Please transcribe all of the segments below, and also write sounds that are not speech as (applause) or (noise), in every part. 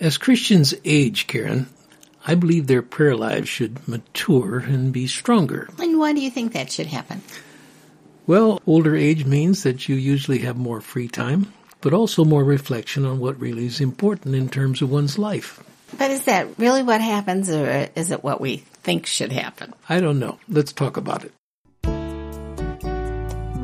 As Christians age, Karen, I believe their prayer lives should mature and be stronger. And why do you think that should happen? Well, older age means that you usually have more free time, but also more reflection on what really is important in terms of one's life. But is that really what happens, or is it what we think should happen? I don't know. Let's talk about it.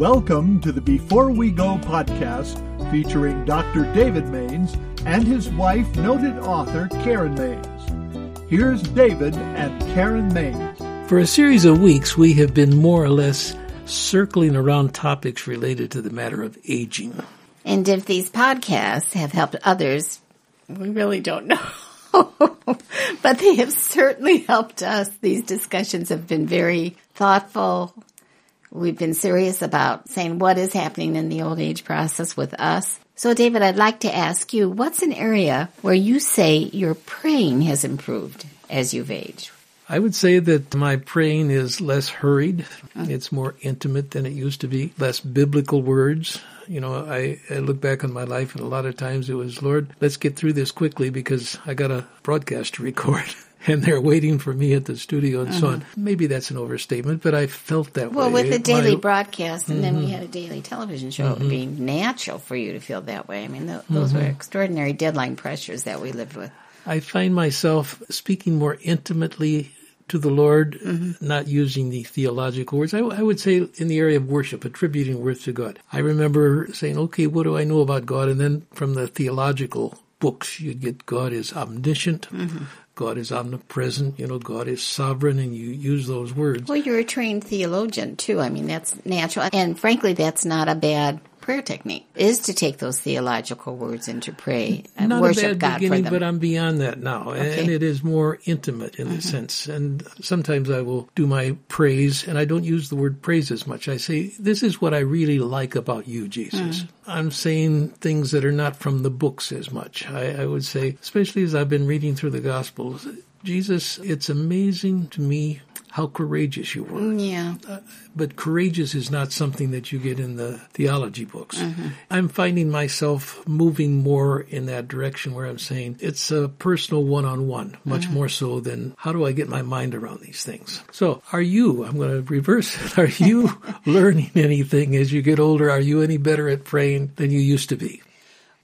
Welcome to the Before We Go podcast featuring Dr. David Mains and his wife, noted author Karen Mains. Here's David and Karen Mains. For a series of weeks, we have been more or less circling around topics related to the matter of aging. And if these podcasts have helped others, we really don't know. (laughs) but they have certainly helped us. These discussions have been very thoughtful. We've been serious about saying what is happening in the old age process with us. So, David, I'd like to ask you what's an area where you say your praying has improved as you've aged? I would say that my praying is less hurried. It's more intimate than it used to be. Less biblical words. You know, I, I, look back on my life and a lot of times it was, Lord, let's get through this quickly because I got a broadcast to record. (laughs) and they're waiting for me at the studio and uh-huh. so on. Mm-hmm. Maybe that's an overstatement, but I felt that well, way. Well, with the daily My, broadcast and mm-hmm. then we mm-hmm. had a daily television show, mm-hmm. it would be mm-hmm. natural for you to feel that way. I mean, th- those were mm-hmm. extraordinary deadline pressures that we lived with. I find myself speaking more intimately to the Lord, mm-hmm. not using the theological words. I, I, would say in the area of worship, attributing worth to God. I remember saying, okay, what do I know about God? And then from the theological books, you'd get God is omniscient. Mm-hmm. God is omnipresent, you know, God is sovereign, and you use those words. Well, you're a trained theologian, too. I mean, that's natural. And frankly, that's not a bad prayer technique is to take those theological words and to pray and Not worship a God beginning, for them. But I'm beyond that now, okay. and it is more intimate in mm-hmm. the sense. And sometimes I will do my praise, and I don't use the word praise as much. I say, "This is what I really like about you, Jesus." Mm. I'm saying things that are not from the books as much. I, I would say, especially as I've been reading through the Gospels, Jesus, it's amazing to me how courageous you were. Yeah. Uh, but courageous is not something that you get in the theology books. Mm-hmm. I'm finding myself moving more in that direction where I'm saying it's a personal one on one, much mm-hmm. more so than how do I get my mind around these things. So, are you, I'm going to reverse it, (laughs) are you (laughs) learning anything as you get older? Are you any better at praying than you used to be?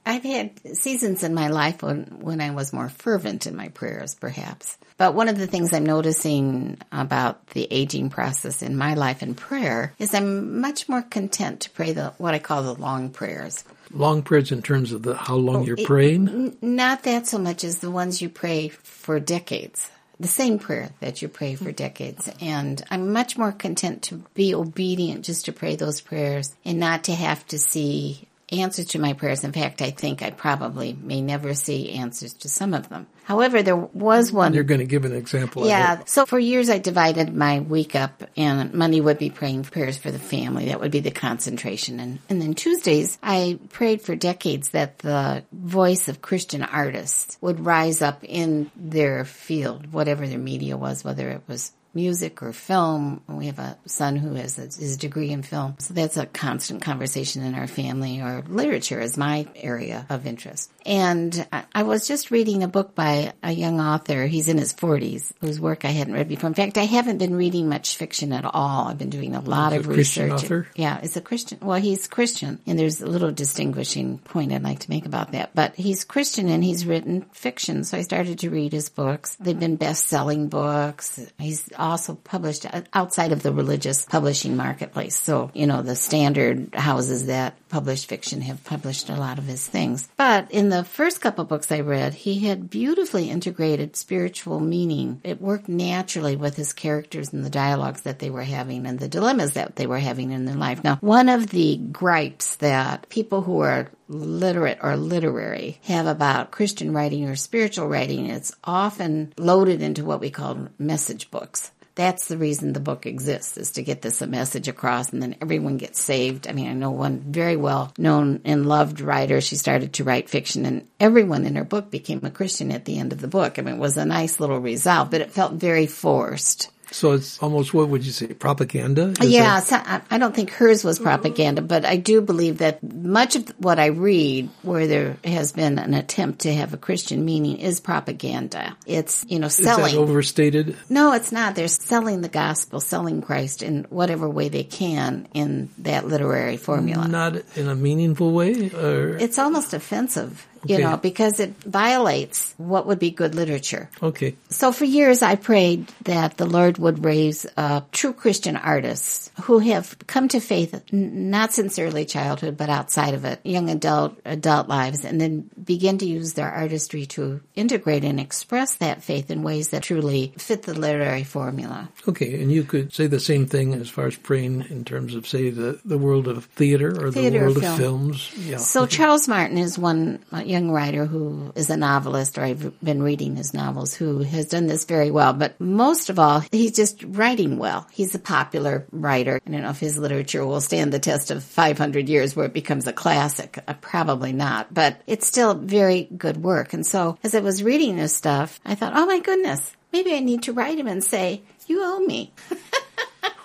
I've had seasons in my life when, when I was more fervent in my prayers, perhaps. But one of the things I'm noticing about the aging process in my life in prayer is I'm much more content to pray the what I call the long prayers. Long prayers in terms of the how long oh, you're it, praying? N- not that so much as the ones you pray for decades the same prayer that you pray for decades. And I'm much more content to be obedient just to pray those prayers and not to have to see answers to my prayers. In fact, I think I probably may never see answers to some of them. However, there was one. You're going to give an example. Yeah. So for years, I divided my week up, and Monday would be praying prayers for the family. That would be the concentration, and and then Tuesdays, I prayed for decades that the voice of Christian artists would rise up in their field, whatever their media was, whether it was music or film. We have a son who has a, his degree in film. So that's a constant conversation in our family or literature is my area of interest. And I, I was just reading a book by a young author. He's in his 40s whose work I hadn't read before. In fact, I haven't been reading much fiction at all. I've been doing a lot of a research. Author? Yeah, it's a Christian. Well, he's Christian and there's a little distinguishing point I'd like to make about that. But he's Christian and he's written fiction. So I started to read his books. They've been best-selling books. He's also published outside of the religious publishing marketplace. So, you know, the standard houses that publish fiction have published a lot of his things. But in the first couple books I read, he had beautifully integrated spiritual meaning. It worked naturally with his characters and the dialogues that they were having and the dilemmas that they were having in their life. Now, one of the gripes that people who are literate or literary have about Christian writing or spiritual writing, it's often loaded into what we call message books that's the reason the book exists is to get this message across and then everyone gets saved. I mean, I know one very well known and loved writer. She started to write fiction and everyone in her book became a Christian at the end of the book. I mean, it was a nice little result, but it felt very forced. So it's almost what would you say propaganda? Is yeah, so I don't think hers was propaganda, but I do believe that much of what I read, where there has been an attempt to have a Christian meaning, is propaganda. It's you know selling. overstated? No, it's not. They're selling the gospel, selling Christ in whatever way they can in that literary formula. Not in a meaningful way, or it's almost offensive you know, because it violates what would be good literature. Okay. So for years I prayed that the Lord would raise uh, true Christian artists who have come to faith not since early childhood but outside of it, young adult adult lives, and then begin to use their artistry to integrate and express that faith in ways that truly fit the literary formula. Okay, and you could say the same thing as far as praying in terms of say the the world of theater or theater the world of, film. of films. Yeah. So okay. Charles Martin is one. Uh, young writer who is a novelist, or I've been reading his novels, who has done this very well. But most of all, he's just writing well. He's a popular writer. I don't know if his literature will stand the test of 500 years where it becomes a classic. Uh, probably not, but it's still very good work. And so as I was reading this stuff, I thought, oh my goodness, maybe I need to write him and say, you owe me. (laughs)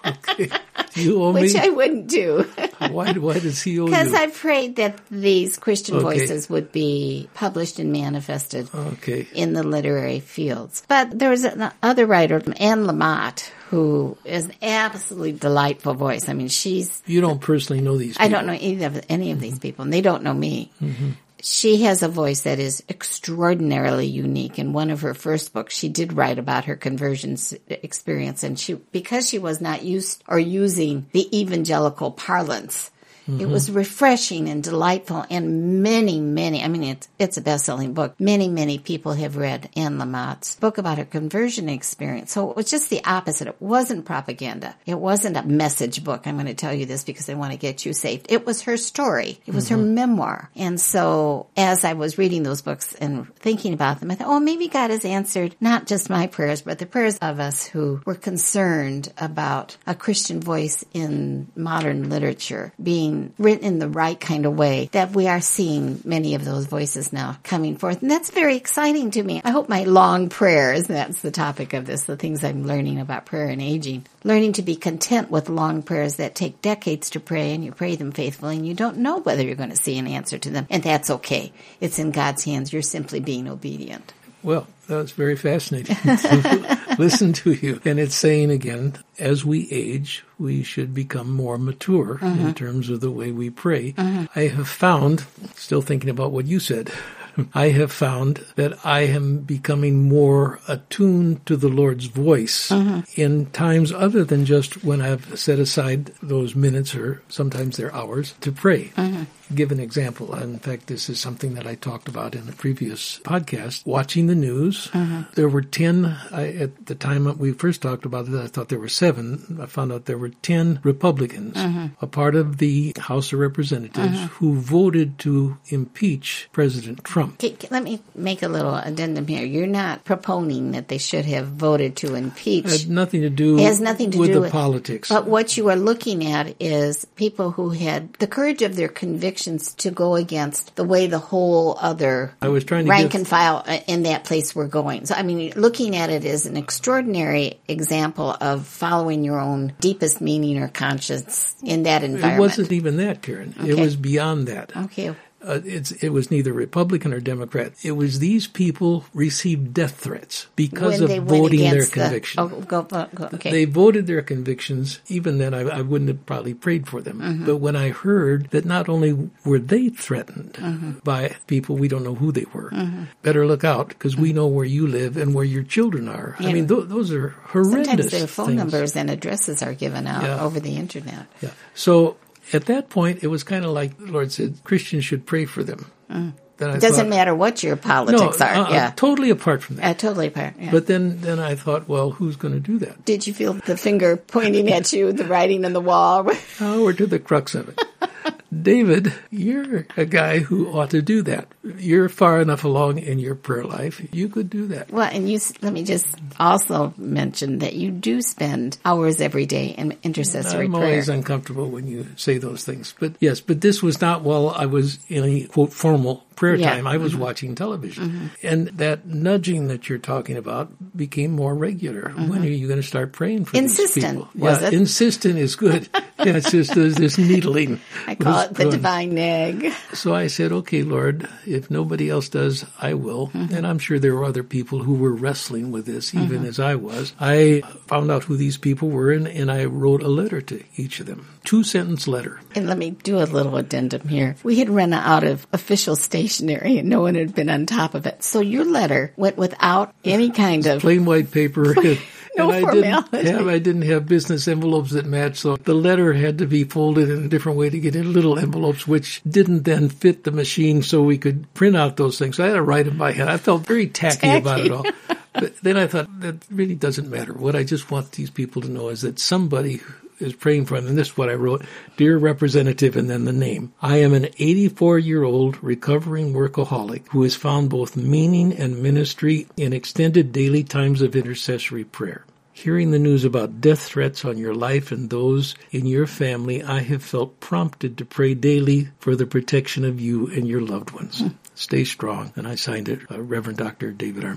okay. You owe Which me? I wouldn't do. why, why does he owe you? Because I prayed that these Christian okay. voices would be published and manifested okay. in the literary fields. But there was another writer, Anne Lamott, who is an absolutely delightful voice. I mean, she's. You don't personally know these people. I don't know any of, any of these people, and they don't know me. Mm-hmm she has a voice that is extraordinarily unique. In one of her first books, she did write about her conversion experience and she, because she was not used or using the evangelical parlance, Mm-hmm. It was refreshing and delightful, and many, many, I mean, it's, it's a best selling book. Many, many people have read Anne Lamott's book about her conversion experience. So it was just the opposite. It wasn't propaganda. It wasn't a message book. I'm going to tell you this because I want to get you saved. It was her story. It was mm-hmm. her memoir. And so as I was reading those books and thinking about them, I thought, oh, maybe God has answered not just my prayers, but the prayers of us who were concerned about a Christian voice in modern literature being written in the right kind of way that we are seeing many of those voices now coming forth. And that's very exciting to me. I hope my long prayers, that's the topic of this, the things I'm learning about prayer and aging, learning to be content with long prayers that take decades to pray and you pray them faithfully and you don't know whether you're going to see an answer to them. And that's okay. It's in God's hands. You're simply being obedient. Well, that was very fascinating to (laughs) listen to you. And it's saying again, as we age, we should become more mature mm-hmm. in terms of the way we pray. Mm-hmm. I have found, still thinking about what you said, (laughs) I have found that I am becoming more attuned to the Lord's voice mm-hmm. in times other than just when I've set aside those minutes or sometimes they're hours to pray. Mm-hmm. Give an example. In fact, this is something that I talked about in a previous podcast. Watching the news, mm-hmm. there were 10, I, at the time we first talked about it, I thought there were seven. I found out there were 10 Republicans, mm-hmm. a part of the House of Representatives, mm-hmm. who voted to impeach President Trump. Let me make a little addendum here. You're not proponing that they should have voted to impeach. It has nothing to do. It has nothing to with do with the politics. But what you are looking at is people who had the courage of their to go against the way the whole other I was trying to rank give... and file uh, in that place were going. So I mean, looking at it as an extraordinary example of following your own deepest meaning or conscience in that environment. It wasn't even that, Karen. Okay. It was beyond that. Okay uh, it was neither Republican or Democrat. It was these people received death threats because when of voting their the, conviction. Oh, go, go, okay. They voted their convictions. Even then, I, I wouldn't have probably prayed for them. Mm-hmm. But when I heard that not only were they threatened mm-hmm. by people we don't know who they were, mm-hmm. better look out because we know where you live and where your children are. Yeah. I mean, th- those are horrendous. Sometimes their phone things. numbers and addresses are given out yeah. over the internet. Yeah. So at that point, it was kind of like the Lord said, Christians should pray for them. Mm. It doesn't thought, matter what your politics no, are. Uh, yeah, totally apart from that. Uh, totally apart. Yeah. But then, then I thought, well, who's going to do that? Did you feel the finger pointing at you, the writing on the wall? oh, we're to the crux of it. (laughs) David, you're a guy who ought to do that. You're far enough along in your prayer life. You could do that. Well, and you, let me just also mention that you do spend hours every day in intercessory I'm prayer. I'm always uncomfortable when you say those things. But yes, but this was not while I was in a quote formal prayer Yeah. time, I was mm-hmm. watching television. Mm-hmm. And that nudging that you're talking about became more regular. When mm-hmm. are you going to start praying for Insistent, these people? was yeah, it? insistent is good. (laughs) yeah, it's just there's this needling. I call it the going. divine nag. So I said, okay, Lord, if nobody else does, I will. Mm-hmm. And I'm sure there were other people who were wrestling with this, even as I was. I found out who these people were and, and I wrote a letter to each of them. Two sentence letter. And let me do a little addendum here. We had run out of official stationery and no one had been on top of it. So your letter went without any kind of plain white paper. and, (laughs) No (laughs) and I didn't have I didn't have business envelopes that matched, so the letter had to be folded in a different way to get in little envelopes, which didn't then fit the machine, so we could print out those things. So I had to write in by hand. I felt very tacky, about it all. But then I thought that really doesn't matter. What I just want these people to know is that somebody is praying for. And this is what I wrote. Dear representative, and then the name. I am an 84 year old recovering workaholic who has found both meaning and ministry in extended daily times of intercessory prayer. Hearing the news about death threats on your life and those in your family, I have felt prompted to pray daily for the protection of you and your loved ones. Stay strong. And I signed it, uh, Reverend Dr. David R.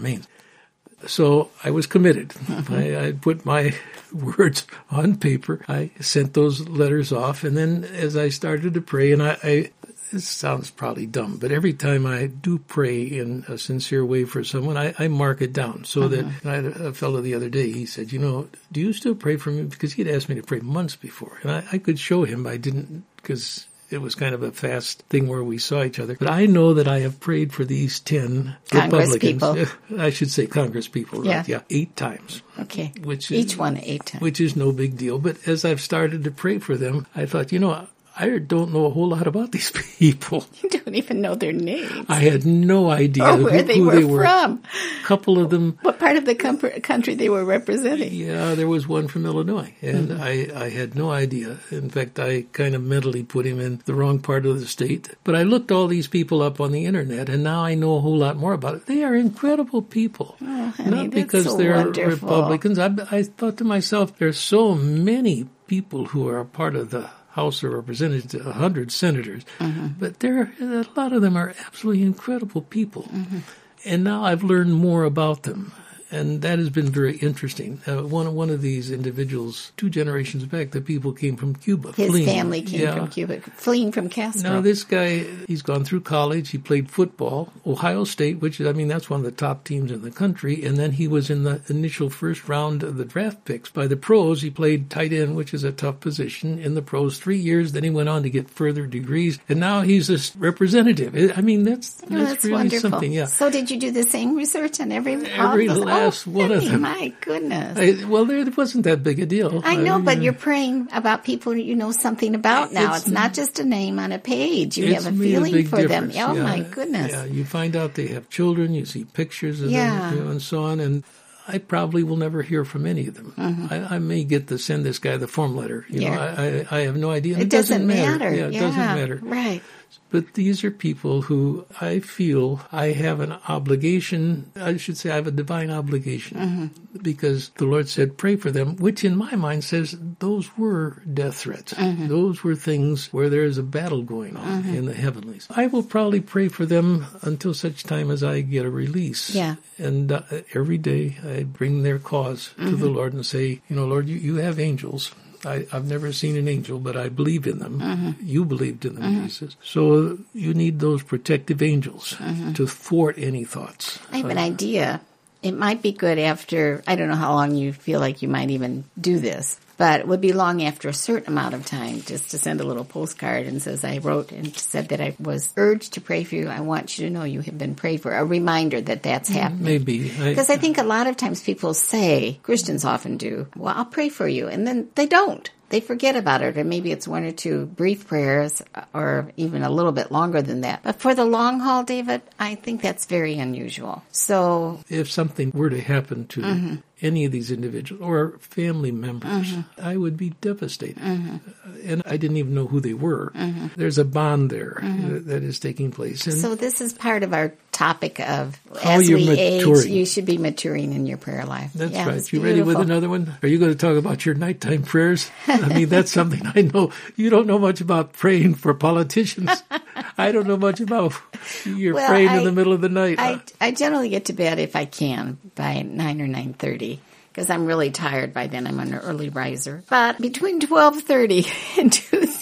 So I was committed. Mm-hmm. I, I put my (laughs) words on paper. I sent those letters off, and then as I started to pray, and I, I this sounds probably dumb, but every time I do pray in a sincere way for someone, I, I mark it down so that mm-hmm. I had a fellow the other day. He said, "You know, do you still pray for me?" Because he had asked me to pray months before, and I, I could show him. I didn't because it was kind of a fast thing where we saw each other. But I know that I have prayed for these 10 Congress Republicans. (laughs) I should say Congress people, right? Yeah. Yeah, eight times. Okay. Which is- Each one eight times. Which is no big deal. But as I've started to pray for them, I thought, you know, I don't know a whole lot about these (laughs) people. You don't even know their names I had no idea or who, where they who were, they were. from, A couple of them what part of the com- country they were representing. Yeah, there was one from Illinois, and Mm-hmm. I, I had no idea. In fact, I kind of mentally put him in the wrong part of the state. But I looked all these people up on the internet, and now I know a whole lot more about it. They are incredible people. Oh, honey, Not because so they're wonderful. Republicans. I, I thought to myself, there's so many people who are a part of the House of Representatives, a hundred senators, Mm-hmm. but there a lot of them are absolutely incredible people. Mm-hmm. And now I've learned more about them. And that has been very interesting. Uh, one one of these individuals, two generations back, the people came from Cuba. His fleeing. family came Yeah. from Cuba, fleeing from Castro. Now this guy, he's gone through college. He played football, Ohio State, which is, I mean, that's one of the top teams in the country. And then he was in the initial first round of the draft picks by the pros. He played tight end, which is a tough position in the pros. Three years. Then he went on to get further degrees, and now he's a s- representative. I mean, that's Oh, that's, that's really wonderful. something. Yeah. So did you do the same research on every Every all one of them. My goodness. I, well, there it wasn't that big a deal. I know, but mean, you're praying about people you know something about now. It's- It's, not just a name on a page. You have a feeling big for them. Oh Yeah. my goodness. Yeah, you find out they have children. You see pictures of Yeah. them, you know, and so on. And I probably will never hear from any of them. I, I may get to send this guy the form letter. You Mm-hmm. Yeah. know, I, I, I have no idea. and It, doesn't, matter. Yeah, it Yeah, doesn't matter. Right. But these are people who I feel I have an obligation. I should say I have a divine obligation Mm-hmm. because the Lord said, pray for them, which in my mind says those were death threats. Mm-hmm. Those were things where there is a battle going on in the heavenlies. I will probably pray for them until such time as I get a release. Yeah. And uh, every day I bring their cause to Mm-hmm. the Lord and say, you know, Lord, you, you have angels. I, I've never seen an angel, but I believe in them. Mm-hmm. You believed in them, Jesus. So you need those protective angels Mm-hmm. to thwart any thoughts. I have an idea. It might be good after, I don't know how long you feel like you might even do this, but it would be long after a certain amount of time just to send a little postcard and says, I wrote and said that I was urged to pray for you. I want you to know you have been prayed for. A reminder that that's mm, happening. Maybe. I, Because I think a lot of times people say, Christians often do, well, I'll pray for you. And then they don't. They forget about it. Or maybe it's one or two brief prayers or even a little bit longer than that. But for the long haul, David, I think that's very unusual. So, if something were to happen to mm-hmm. Any of these individuals or family members. I would be devastated. Mm-hmm. And I didn't even know who they were. There's a bond there that is taking place. And so this is part of our topic of as we maturing. age, you should be maturing in your prayer life. That's yeah, right. You ready with another one? Are you going to talk about your nighttime prayers? I mean, that's something I know. You don't know much about praying for politicians. (laughs) I don't know much about (laughs) you're well, praying I, in the middle of the night. I, I generally get to bed if I can by nine or nine thirty because I'm really tired by then. I'm an early riser. But between 12:30 (laughs) and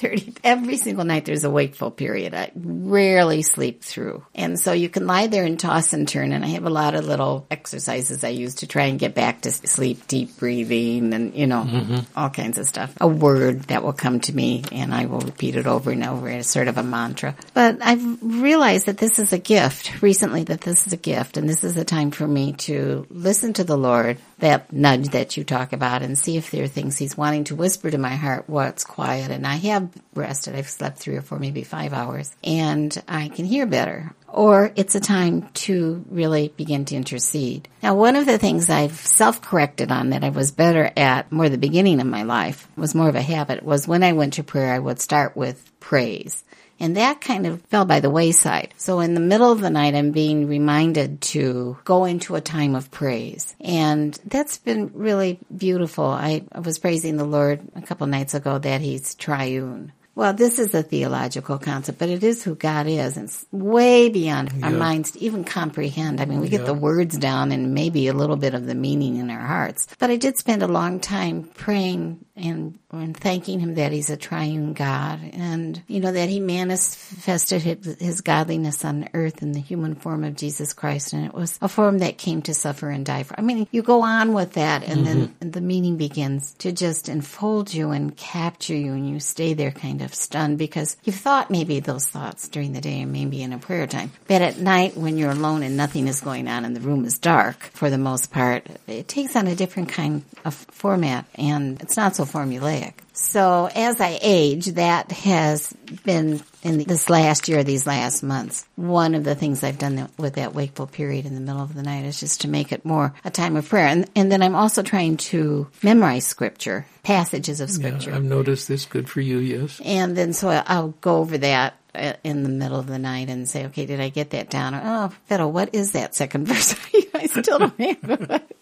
2:30 every single night there's a wakeful period. I rarely sleep through. And so you can lie there and toss and turn and I have a lot of little exercises I use to try and get back to sleep, deep breathing and you know, mm-hmm. all kinds of stuff. A word that will come to me and I will repeat it over and over as sort of a mantra. But I've realized that this is a gift recently that this is a gift and this is a time for me to listen to the Lord that nudge that you talk about and see if there are things he's wanting to whisper to my heart what's quiet. And I have rested. I've slept three or four, maybe five hours and I can hear better. Or it's a time to really begin to intercede. Now, one of the things I've self-corrected on that I was better at more the beginning of my life was more of a habit was when I went to prayer, I would start with praise. And that kind of fell by the wayside. So in the middle of the night, I'm being reminded to go into a time of praise. And that's been really beautiful. I, was praising the Lord a couple nights ago that He's triune. Well, this is a theological concept, but it is who God is. It's way beyond yeah. our minds to even comprehend. I mean, we get the words down and maybe a little bit of the meaning in our hearts. But I did spend a long time praying and, and thanking him that he's a triune God and, you know, that he manifested his, his godliness on earth in the human form of Jesus Christ. And it was a form that came to suffer and die for. I mean, you go on with that and mm-hmm. then the meaning begins to just enfold you and capture you and you stay there kind of stunned because you've thought maybe those thoughts during the day and maybe in a prayer time. But at night when you're alone and nothing is going on and the room is dark for the most part, it takes on a different kind of format and it's not so formulaic. So as I age, that has been in this last year, these last months, one of the things I've done with that wakeful period in the middle of the night is just to make it more a time of prayer. And, and then I'm also trying to memorize scripture, passages of scripture. Yeah, I've noticed this. Good for you, yes. And then so I'll go over that uh, in the middle of the night and say, okay, did I get that down? Or, oh, Fiddle, what is that second (laughs) verse? I still don't have it. (laughs)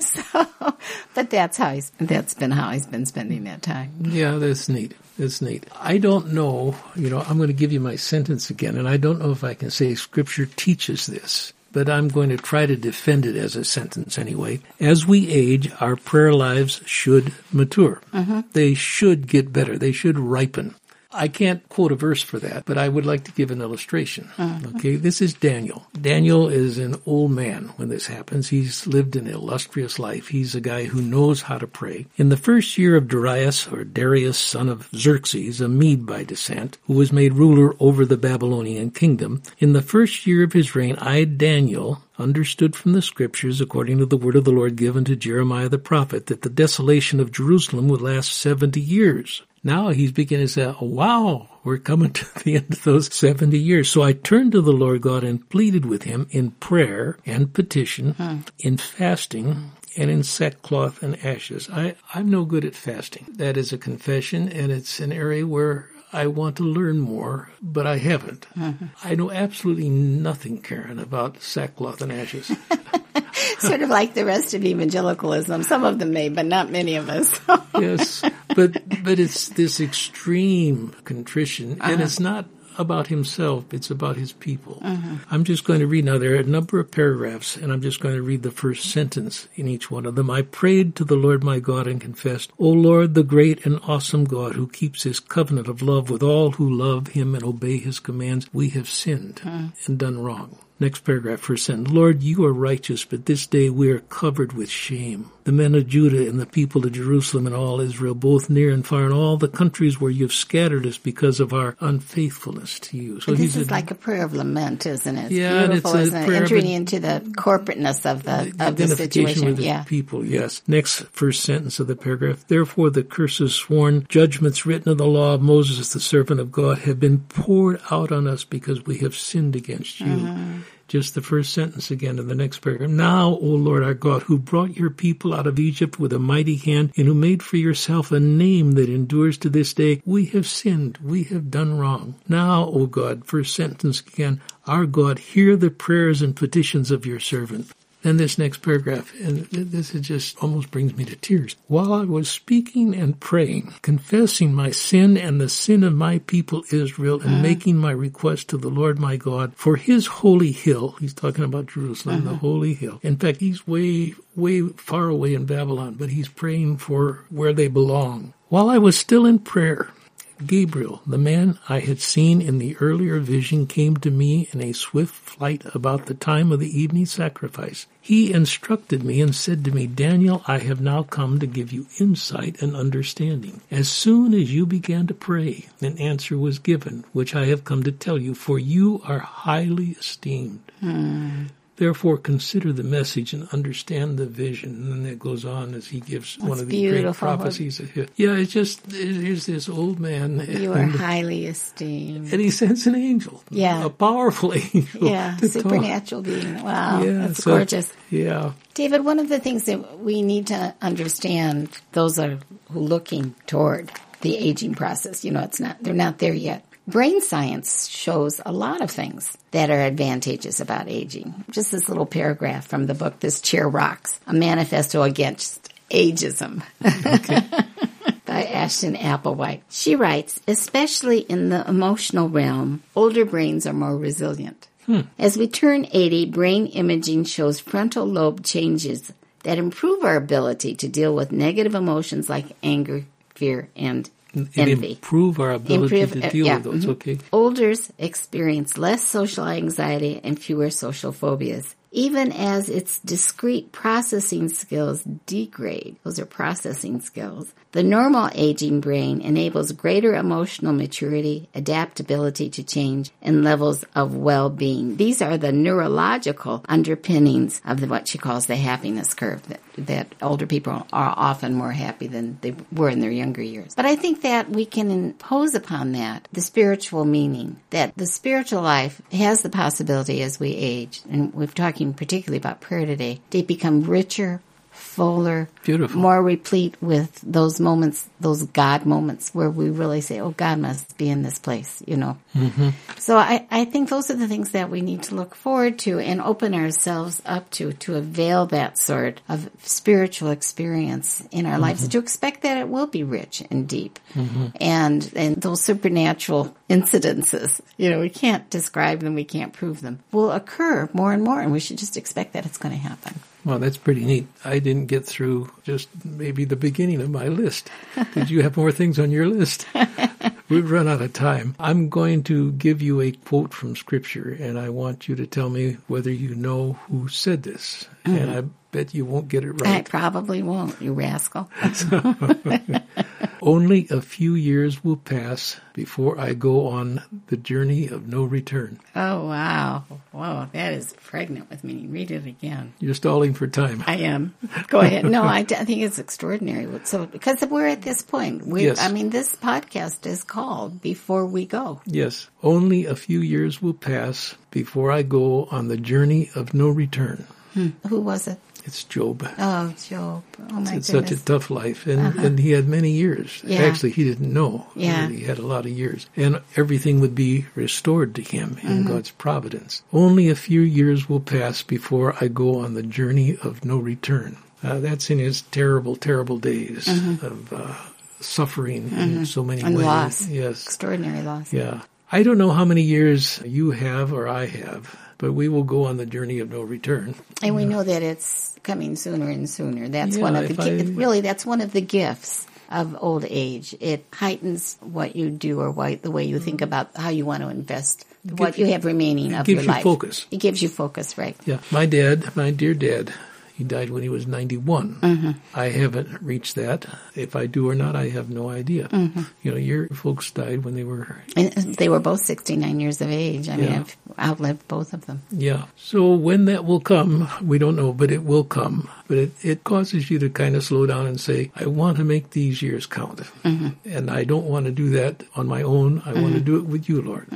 So, but that's how he's, that's been how he's been spending that time. Yeah, that's neat. That's neat. I don't know, you know, I'm going to give you my sentence again, and I don't know if I can say scripture teaches this but I'm going to try to defend it as a sentence anyway. As we age, our prayer lives should mature. Mm-hmm. They should get better. They should ripen. I can't quote a verse for that, but I would like to give an illustration. Mm-hmm. Okay, this is Daniel. Daniel is an old man when this happens. He's lived an illustrious life. He's a guy who knows how to pray. In the first year of Darius, or Darius, son of Xerxes, a Mede by descent, who was made ruler over the Babylonian kingdom, in the first year of his reign, I, Daniel, understood from the scriptures, according to the word of the Lord given to Jeremiah the prophet, that the desolation of Jerusalem would last seventy years. Now he's beginning to say, oh, wow, we're coming (laughs) to the end of those 70 years. So I turned to the Lord God and pleaded with him in prayer and petition, hmm. in fasting, and in sackcloth and ashes. I, I'm no good at fasting. That is a confession, and it's an area where I want to learn more, but I haven't. Mm-hmm. I know absolutely nothing, Karen, about sackcloth and ashes. (laughs) sort of like the rest of evangelicalism. Some of them may, but not many of us. (laughs) yes, but but it's this extreme contrition, uh-huh. and it's not about himself, it's about his people. Uh-huh. I'm just going to read now. There are a number of paragraphs, and I'm just going to read the first sentence in each one of them. I prayed to the Lord my God and confessed, O Lord, the great and awesome God who keeps his covenant of love with all who love him and obey his commands, we have sinned uh-huh. and done wrong. Next paragraph, first sentence. Lord, you are righteous, but this day we are covered with shame the men of Judah and the people of Jerusalem and all Israel, both near and far, and all the countries where you've scattered us because of our unfaithfulness to you. So this is like a prayer of lament, isn't it? It's yeah, beautiful, it's isn't it? Entering into the corporateness of the, the of the situation. With yeah. people, yes. Next first sentence of the paragraph. Therefore the curses sworn, judgments written in the law of Moses, the servant of God, have been poured out on us because we have sinned against you. Mm-hmm. Just the first sentence again in the next paragraph. Now, O Lord our God, who brought your people out of Egypt with a mighty hand and who made for yourself a name that endures to this day, we have sinned, we have done wrong. Now, O God, first sentence again, our God, hear the prayers and petitions of your servant. Then this next paragraph, and this is just almost brings me to tears. While I was speaking and praying, confessing my sin and the sin of my people Israel, and uh-huh. making my request to the Lord my God for his holy hill, he's talking about Jerusalem, uh-huh. the holy hill. In fact, he's way, way far away in Babylon, but he's praying for where they belong. While I was still in prayer, Gabriel, the man I had seen in the earlier vision, came to me in a swift flight about the time of the evening sacrifice. He instructed me and said to me, Daniel, I have now come to give you insight and understanding. As soon as you began to pray, an answer was given, which I have come to tell you, for you are highly esteemed. Hmm. Therefore, consider the message and understand the vision. And then it goes on as he gives That's one of the great prophecies. Yeah, it's just, here's this old man. You are highly esteemed. And he sends an angel. Yeah. A powerful (laughs) angel. Yeah, supernatural talk. being. Wow. Yeah, that's so, gorgeous. Yeah. David, one of the things that we need to understand, those are who looking toward the aging process, you know, it's not, they're not there yet. Brain science shows a lot of things that are advantageous about aging. Just this little paragraph from the book, This Chair Rocks, a manifesto against ageism. Okay. (laughs) by Ashton Applewhite. She writes, especially in the emotional realm, older brains are more resilient. Hmm. As we turn 80, brain imaging shows frontal lobe changes that improve our ability to deal with negative emotions like anger, fear, and envy. Improve our ability Improve, to uh, deal yeah, with those. Mm-hmm. Okay. Olders experience less social anxiety and fewer social phobias even as its discrete processing skills degrade. Those are processing skills. The normal aging brain enables greater emotional maturity, adaptability to change, and levels of well-being. These are the neurological underpinnings of the, what she calls the happiness curve, that, that older people are often more happy than they were in their younger years. But I think that we can impose upon that the spiritual meaning, that the spiritual life has the possibility as we age, and we're talking particularly about prayer today, to become richer, Beautiful. more replete with those moments, those God moments where we really say, oh, God must be in this place, you know. Mm-hmm. So I, I think those are the things that we need to look forward to and open ourselves up to, to avail that sort of spiritual experience in our mm-hmm. lives, to expect that it will be rich and deep. Mm-hmm. And, and those supernatural incidences, you know, we can't describe them, we can't prove them, will occur more and more, and we should just expect that it's going to happen. Well, that's pretty neat. I didn't get through just maybe the beginning of my list. Did you have more things on your list? (laughs) We've run out of time. I'm going to give you a quote from Scripture, and I want you to tell me whether you know who said this. Mm-hmm. And I bet you won't get it right. I probably won't, you rascal. (laughs) Only a few years will pass before I go on the journey of no return. Oh, wow. Whoa, that is pregnant with me. Read it again. You're stalling for time. I am. Go ahead. No, I, (laughs) I think it's extraordinary. So, because we're at this point, we, yes. I mean, this podcast is called Before We Go. Yes. Only a few years will pass before I go on the journey of no return. Hmm. Who was it? It's Job. Oh, Job. Oh, my It's goodness. such a tough life. And, uh-huh. and he had many years. Yeah. Actually, he didn't know. Yeah. He had a lot of years. And everything would be restored to him in mm-hmm. God's providence. Only a few years will pass before I go on the journey of no return. Uh, that's in his terrible, terrible days mm-hmm. of uh, suffering mm-hmm. in so many and ways. loss. Yes. Extraordinary loss. Yeah. I don't know how many years you have or I have, but we will go on the journey of no return. And we know that it's coming sooner and sooner. That's yeah, one of the I, really that's one of the gifts of old age. It heightens what you do or what, the way you think mm-hmm. about how you want to invest what you, you have remaining of your life. It gives you focus. It gives you focus, right? Yeah. My dad, my dear dad, he died when he was 91. Mm-hmm. I haven't reached that. If I do or not, I have no idea. Mm-hmm. You know, your folks died when they were. And they were both 69 years of age. I yeah. mean, I've outlived both of them. Yeah. So when that will come, we don't know, but it will come. But it, it causes you to kind of slow down and say, I want to make these years count. Mm-hmm. And I don't want to do that on my own. I want to mm-hmm. do it with you, Lord.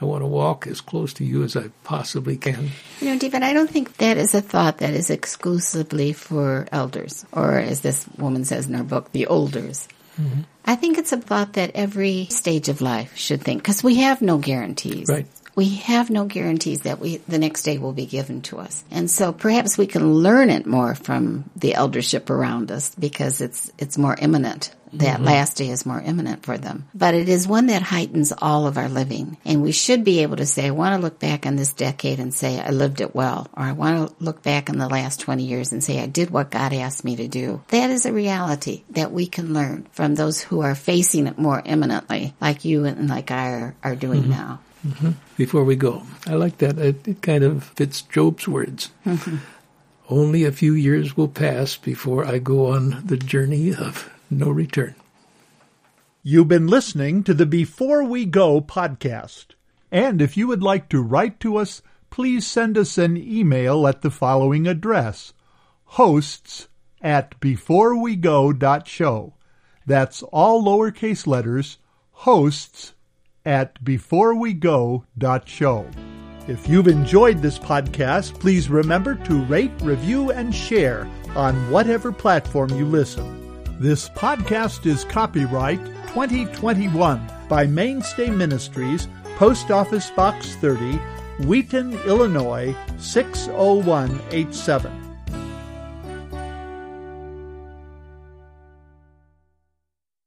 I want to walk as close to you as I possibly can. You know, David, I don't think that is a thought that is exclusively for elders, or as this woman says in her book, the olders. Mm-hmm. I think it's a thought that every stage of life should think, because we have no guarantees. Right we have no guarantees that we the next day will be given to us. And so perhaps we can learn it more from the eldership around us because it's it's more imminent. That mm-hmm. last day is more imminent for them. But it is one that heightens all of our living. And we should be able to say, I want to look back on this decade and say I lived it well. Or I want to look back on the last 20 years and say I did what God asked me to do. That is a reality that we can learn from those who are facing it more imminently, like you and like I are, are doing mm-hmm. now. Mm-hmm. Before we go, I like that. It, it kind of fits Job's words. Mm-hmm. Only a few years will pass before I go on the journey of no return. You've been listening to the Before We Go podcast. And if you would like to write to us, please send us an email at the following address hosts at beforewego.show. That's all lowercase letters, hosts at beforewego.show. If you've enjoyed this podcast, please remember to rate, review, and share on whatever platform you listen. This podcast is copyright 2021 by Mainstay Ministries, Post Office Box 30, Wheaton, Illinois 60187.